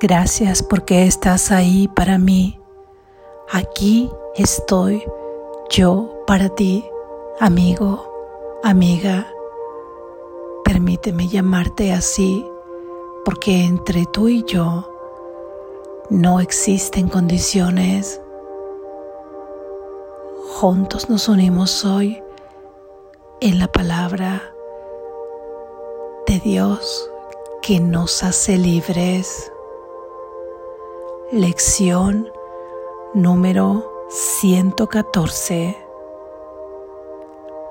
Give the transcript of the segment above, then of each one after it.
Gracias porque estás ahí para mí. Aquí estoy yo para ti, amigo, amiga. Permíteme llamarte así porque entre tú y yo no existen condiciones. Juntos nos unimos hoy en la palabra de Dios que nos hace libres. Lección número 114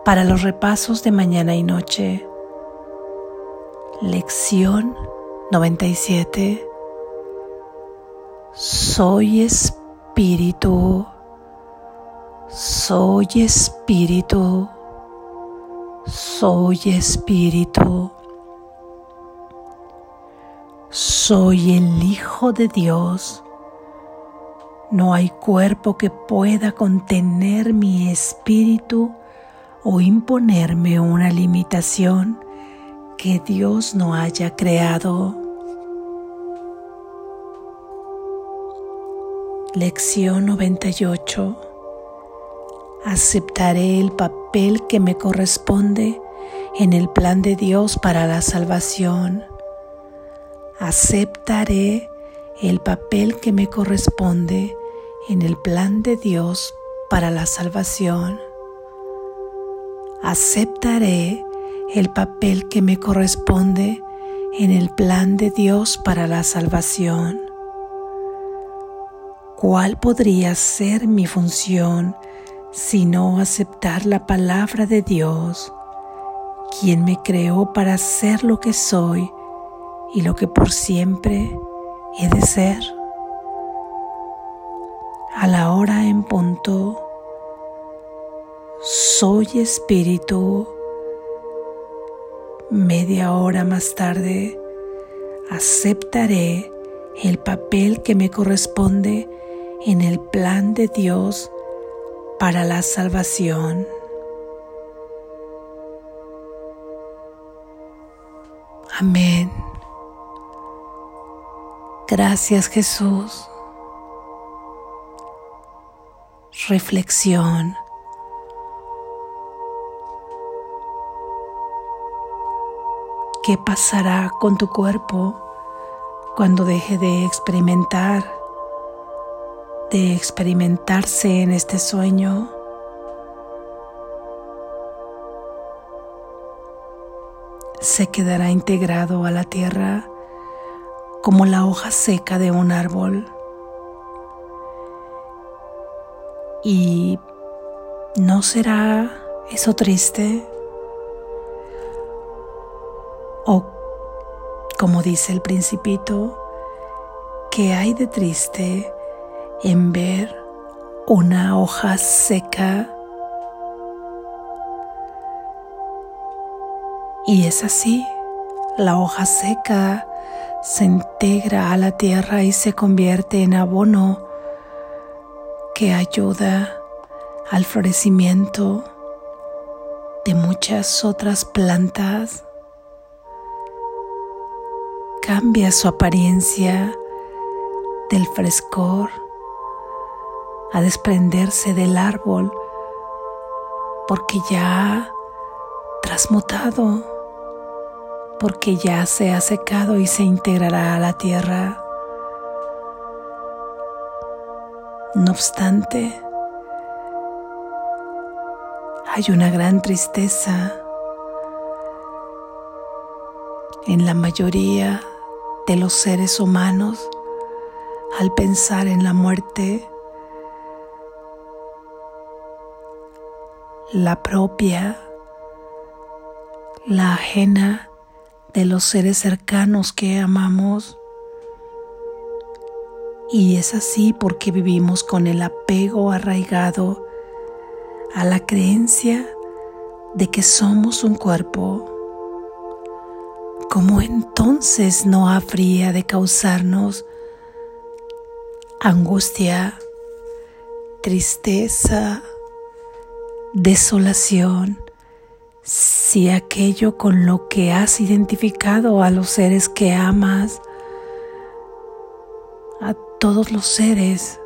para los repasos de mañana y noche. Lección 97. Soy espíritu. Soy espíritu. Soy espíritu. Soy el Hijo de Dios. No hay cuerpo que pueda contener mi espíritu o imponerme una limitación que Dios no haya creado. Lección 98. Aceptaré el papel que me corresponde en el plan de Dios para la salvación aceptaré el papel que me corresponde en el plan de Dios para la salvación. Aceptaré el papel que me corresponde en el plan de Dios para la salvación. ¿Cuál podría ser mi función si no aceptar la palabra de Dios, quien me creó para ser lo que soy y lo que por siempre he de ser. A la hora en punto, soy espíritu. Media hora más tarde, aceptaré el papel que me corresponde en el plan de Dios para la salvación. Amén. Gracias Jesús. Reflexión. ¿Qué pasará con tu cuerpo cuando deje de experimentar, de experimentarse en este sueño? ¿Se quedará integrado a la tierra? Como la hoja seca de un árbol. ¿Y no será eso triste? O, como dice el principito, ¿qué hay de triste en ver una hoja seca? Y es así, la hoja seca se integra a la tierra y se convierte en abono que ayuda al florecimiento de muchas otras plantas. Cambia su apariencia del frescor a desprenderse del árbol porque ya ha transmutado porque ya se ha secado y se integrará a la tierra. No obstante, hay una gran tristeza en la mayoría de los seres humanos al pensar en la muerte, la propia, la ajena de los seres cercanos que amamos. Y es así porque vivimos con el apego arraigado a la creencia de que somos un cuerpo. ¿Cómo entonces no habría de causarnos angustia, tristeza, desolación? Si aquello con lo que has identificado a los seres que amas todos los seres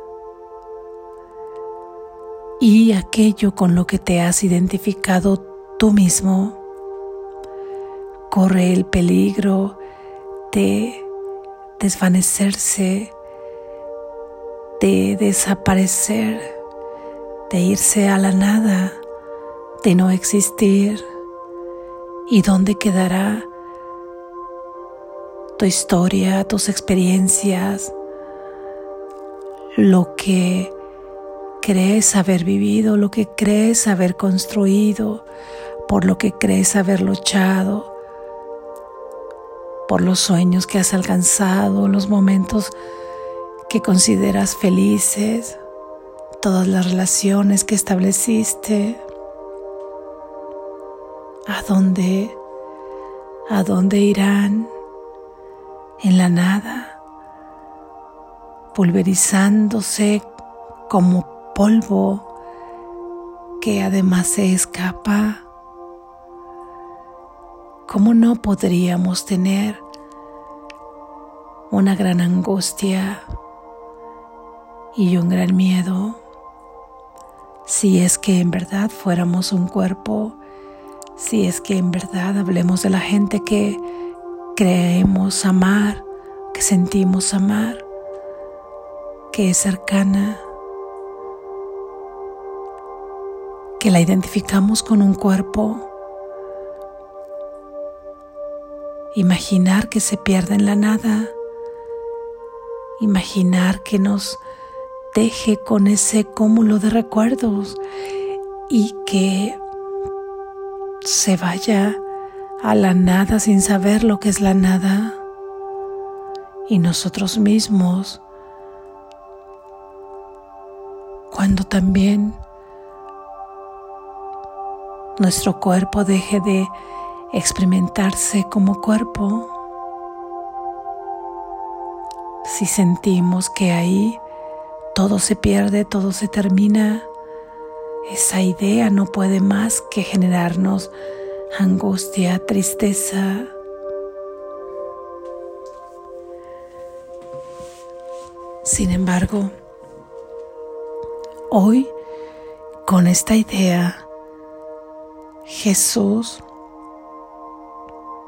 y aquello con lo que te has identificado tú mismo corre el peligro de desvanecerse, de desaparecer, de irse a la nada, de no existir. ¿Y dónde quedará tu historia, tus experiencias, lo que crees haber vivido, lo que crees haber construido, por lo que crees haber luchado, por los sueños que has alcanzado, los momentos que consideras felices, todas las relaciones que estableciste, a dónde, a dónde irán en la nada, pulverizándose como polvo que además se escapa. ¿Cómo no podríamos tener una gran angustia y un gran miedo si es que en verdad fuéramos un cuerpo, si es que en verdad hablemos de la gente que creemos amar, que sentimos amar, que es cercana? que la identificamos con un cuerpo. Imaginar que se pierde en la nada. Imaginar que nos deje con ese cúmulo de recuerdos y que se vaya a la nada sin saber lo que es la nada. Y nosotros mismos, cuando también nuestro cuerpo deje de experimentarse como cuerpo, si sentimos que ahí todo se pierde, todo se termina, esa idea no puede más que generarnos angustia, tristeza. Sin embargo, hoy con esta idea Jesús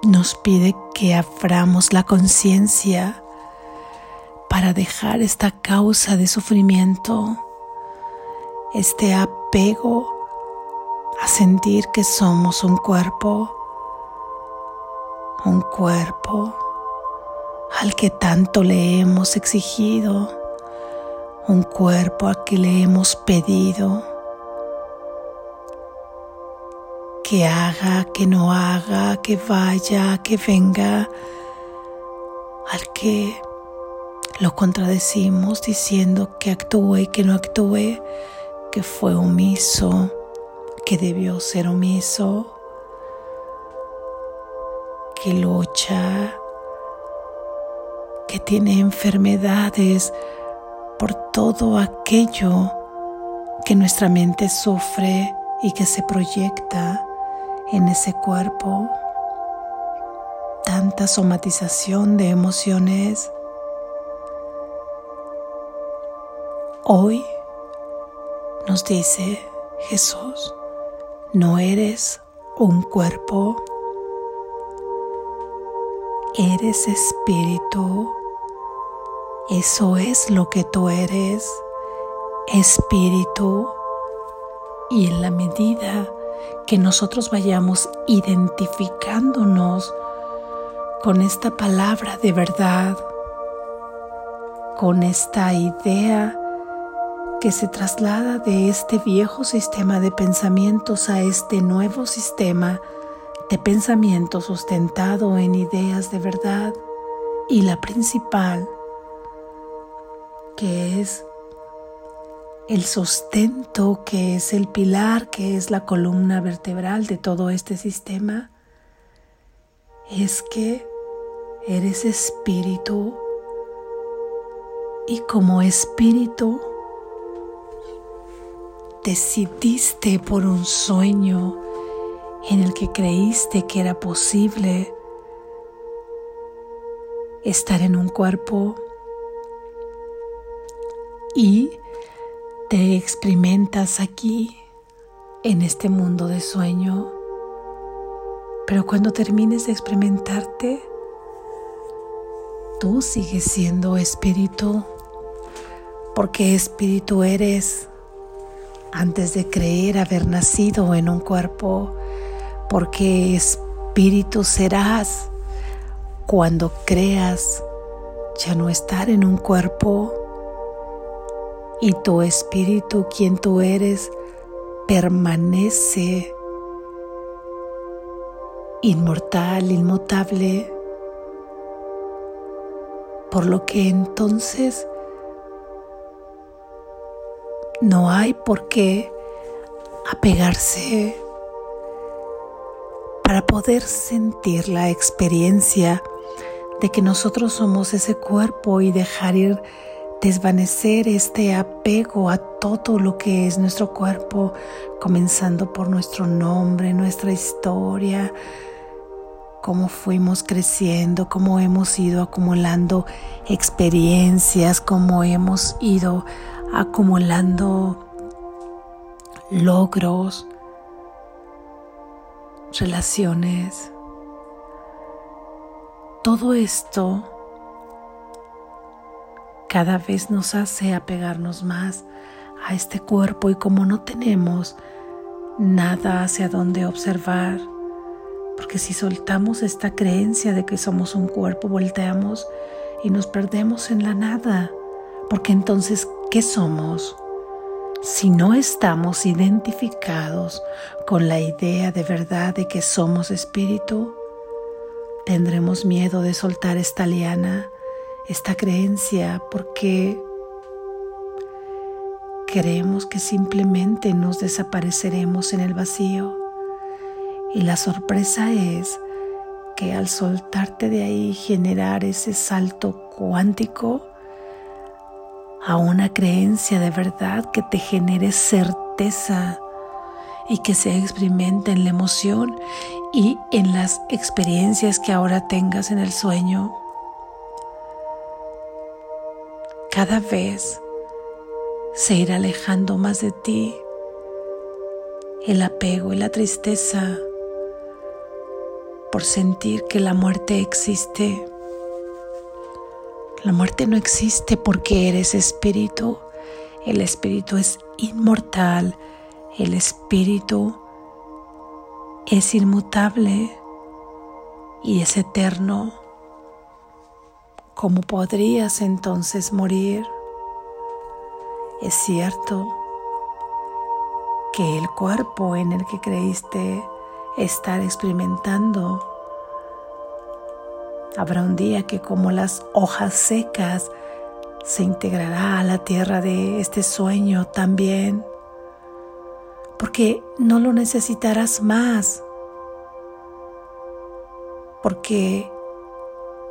nos pide que abramos la conciencia para dejar esta causa de sufrimiento, este apego a sentir que somos un cuerpo, un cuerpo al que tanto le hemos exigido, un cuerpo al que le hemos pedido que haga, que no haga, que vaya, que venga, al que lo contradecimos diciendo que actúe y que no actúe, que fue omiso, que debió ser omiso, que lucha, que tiene enfermedades por todo aquello que nuestra mente sufre y que se proyecta en ese cuerpo, tanta somatización de emociones. Hoy nos dice Jesús, no eres un cuerpo, eres espíritu. Eso es lo que tú eres, espíritu. Y en la medida que nosotros vayamos identificándonos con esta palabra de verdad, con esta idea que se traslada de este viejo sistema de pensamientos a este nuevo sistema de pensamiento sustentado en ideas de verdad. Y la principal que es el sustento que es el pilar, que es la columna vertebral de todo este sistema, es que eres espíritu. Y como espíritu decidiste por un sueño en el que creíste que era posible estar en un cuerpo y te experimentas aquí en este mundo de sueño. Pero cuando termines de experimentarte, tú sigues siendo espíritu, porque espíritu eres antes de creer haber nacido en un cuerpo, porque espíritu serás cuando creas ya no estar en un cuerpo y tu espíritu, quien tú eres, permanece inmortal, inmutable, por lo que entonces no hay por qué apegarse para poder sentir la experiencia de que nosotros somos ese cuerpo y dejar ir desvanecer este apego a todo lo que es nuestro cuerpo, comenzando por nuestro nombre, nuestra historia, cómo fuimos creciendo, cómo hemos ido acumulando experiencias, cómo hemos ido acumulando logros, relaciones. Todo esto cada vez nos hace apegarnos más a este cuerpo y como no tenemos nada hacia donde observar, porque si soltamos esta creencia de que somos un cuerpo, volteamos y nos perdemos en la nada, porque entonces, ¿qué somos? Si no estamos identificados con la idea de verdad de que somos espíritu, tendremos miedo de soltar esta liana esta creencia porque creemos que simplemente nos desapareceremos en el vacío. Y la sorpresa es que al soltarte de ahí generar ese salto cuántico a una creencia de verdad que te genere certeza y que se experimente en la emoción y en las experiencias que ahora tengas en el sueño cada vez se irá alejando más de ti el apego y la tristeza por sentir que la muerte existe. La muerte no existe porque eres espíritu. El espíritu es inmortal. El espíritu es inmutable y es eterno. ¿Cómo podrías entonces morir? Es cierto que el cuerpo en el que creíste estar experimentando habrá un día que como las hojas secas se integrará a la tierra de este sueño también, porque no lo necesitarás más, porque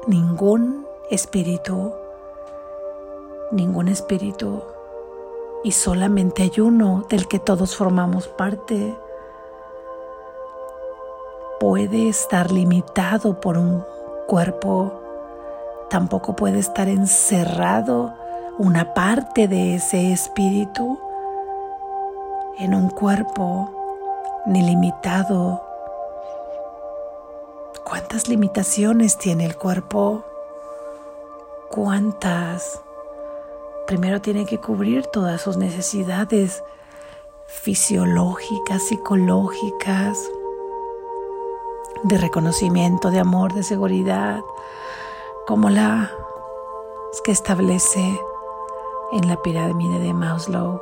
ningún espíritu, ningún espíritu, y solamente hay uno del que todos formamos parte. Puede estar limitado por un cuerpo, tampoco puede estar encerrado una parte de ese espíritu en un cuerpo, ni limitado. ¿Cuántas limitaciones tiene el cuerpo? cuántas. Primero tiene que cubrir todas sus necesidades fisiológicas, psicológicas, de reconocimiento, de amor, de seguridad, como la que establece en la pirámide de Maslow.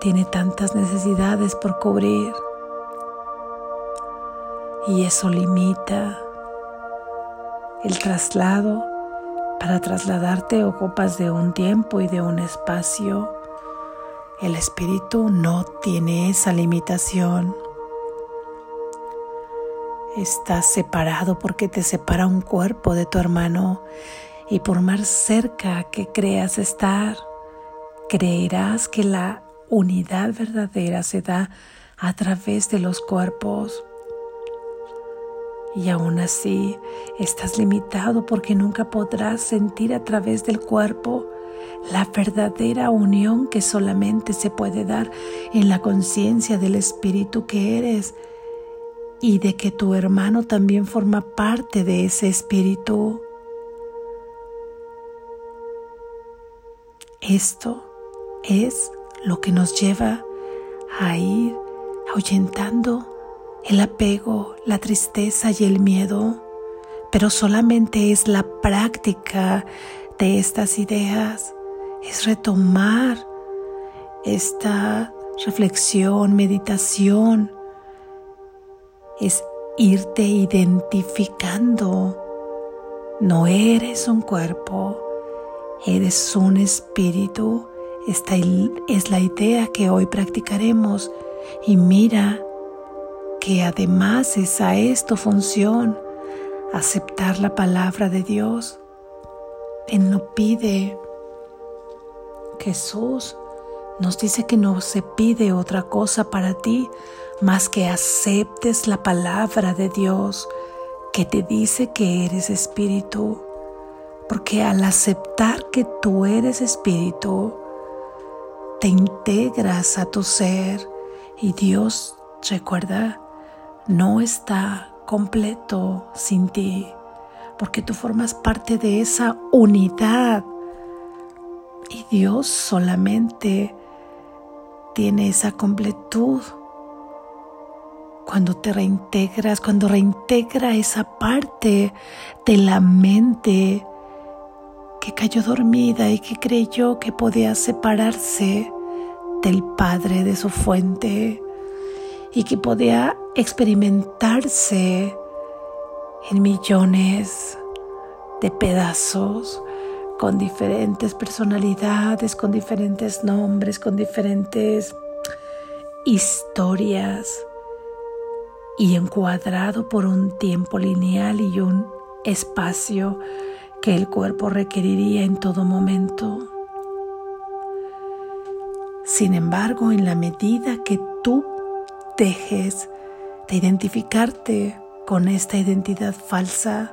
Tiene tantas necesidades por cubrir y eso limita el traslado, para trasladarte ocupas de un tiempo y de un espacio. El espíritu no tiene esa limitación. Estás separado porque te separa un cuerpo de tu hermano. Y por más cerca que creas estar, creerás que la unidad verdadera se da a través de los cuerpos. Y aún así estás limitado porque nunca podrás sentir a través del cuerpo la verdadera unión que solamente se puede dar en la conciencia del espíritu que eres y de que tu hermano también forma parte de ese espíritu. Esto es lo que nos lleva a ir ahuyentando el apego, la tristeza y el miedo, pero solamente es la práctica de estas ideas, es retomar esta reflexión, meditación, es irte identificando. No eres un cuerpo, eres un espíritu. Esta es la idea que hoy practicaremos. Y mira que además es a esto función, aceptar la palabra de Dios. Él no pide. Jesús nos dice que no se pide otra cosa para ti más que aceptes la palabra de Dios que te dice que eres espíritu. Porque al aceptar que tú eres espíritu, te integras a tu ser. Y Dios, recuerda, no está completo sin ti, porque tú formas parte de esa unidad. Y Dios solamente tiene esa completud cuando te reintegras, cuando reintegra esa parte de la mente que cayó dormida y que creyó que podía separarse del Padre de su fuente y que podía experimentarse en millones de pedazos con diferentes personalidades, con diferentes nombres, con diferentes historias y encuadrado por un tiempo lineal y un espacio que el cuerpo requeriría en todo momento. Sin embargo, en la medida que tú dejes de identificarte con esta identidad falsa,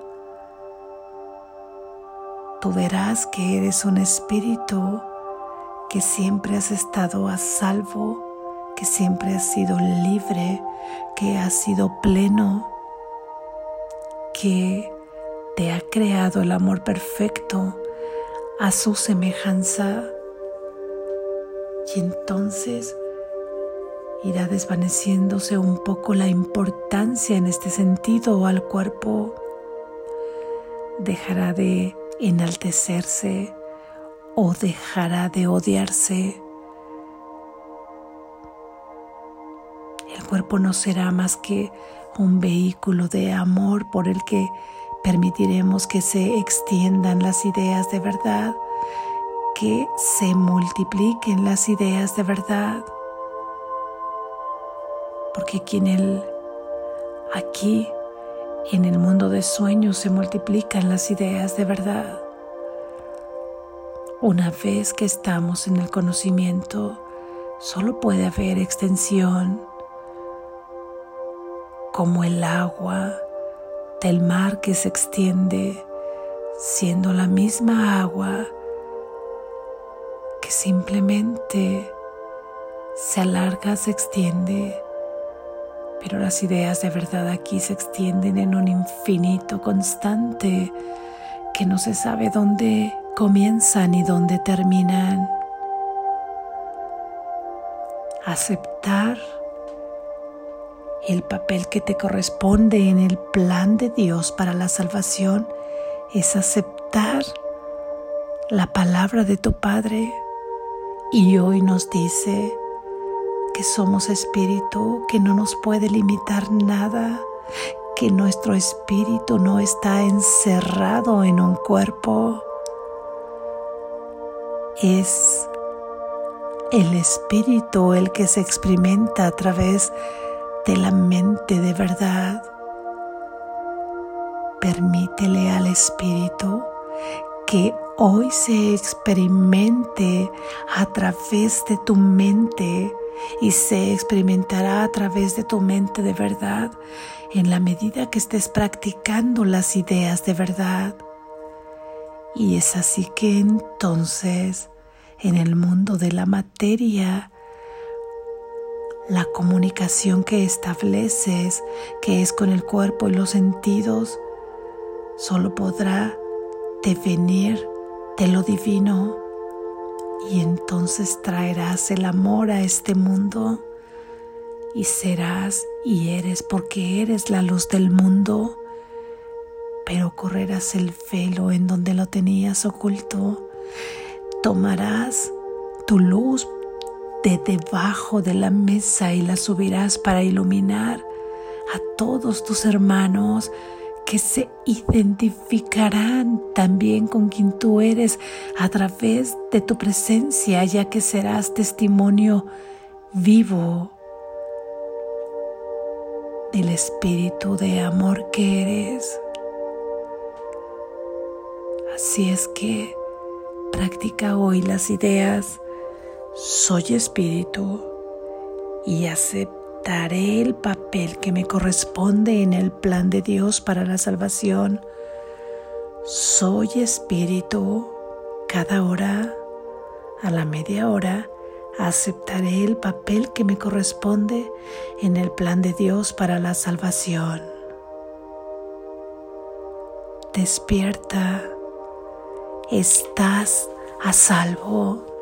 tú verás que eres un espíritu que siempre has estado a salvo que siempre has sido libre, que has sido pleno, que te ha creado el amor perfecto a su semejanza. Y entonces irá desvaneciéndose un poco la importancia en este sentido al cuerpo. Dejará de enaltecerse o dejará de odiarse cuerpo no será más que un vehículo de amor por el que permitiremos que se extiendan las ideas de verdad, que se multipliquen las ideas de verdad. Porque aquí en el, aquí en el mundo de sueños se multiplican las ideas de verdad. Una vez que estamos en el conocimiento, solo puede haber extensión como el agua del mar que se extiende, siendo la misma agua que simplemente se alarga, se extiende, pero las ideas de verdad aquí se extienden en un infinito constante que no se sabe dónde comienzan y dónde terminan. Aceptar el papel que te corresponde en el plan de Dios para la salvación es aceptar la palabra de tu Padre y hoy nos dice que somos espíritu, que no nos puede limitar nada, que nuestro espíritu no está encerrado en un cuerpo. Es el espíritu el que se experimenta a través de de la mente de verdad. Permítele al Espíritu que hoy se experimente a través de tu mente y se experimentará a través de tu mente de verdad en la medida que estés practicando las ideas de verdad. Y es así que entonces en el mundo de la materia. La comunicación que estableces, que es con el cuerpo y los sentidos, solo podrá devenir de lo divino. Y entonces traerás el amor a este mundo y serás y eres porque eres la luz del mundo, pero correrás el velo en donde lo tenías oculto, tomarás tu luz de debajo de la mesa y la subirás para iluminar a todos tus hermanos que se identificarán también con quien tú eres a través de tu presencia, ya que serás testimonio vivo del espíritu de amor que eres. Así es que practica hoy las ideas, soy espíritu y aceptaré el papel que me corresponde en el plan de Dios para la salvación. Soy espíritu cada hora, a la media hora, aceptaré el papel que me corresponde en el plan de Dios para la salvación. Despierta, estás a salvo.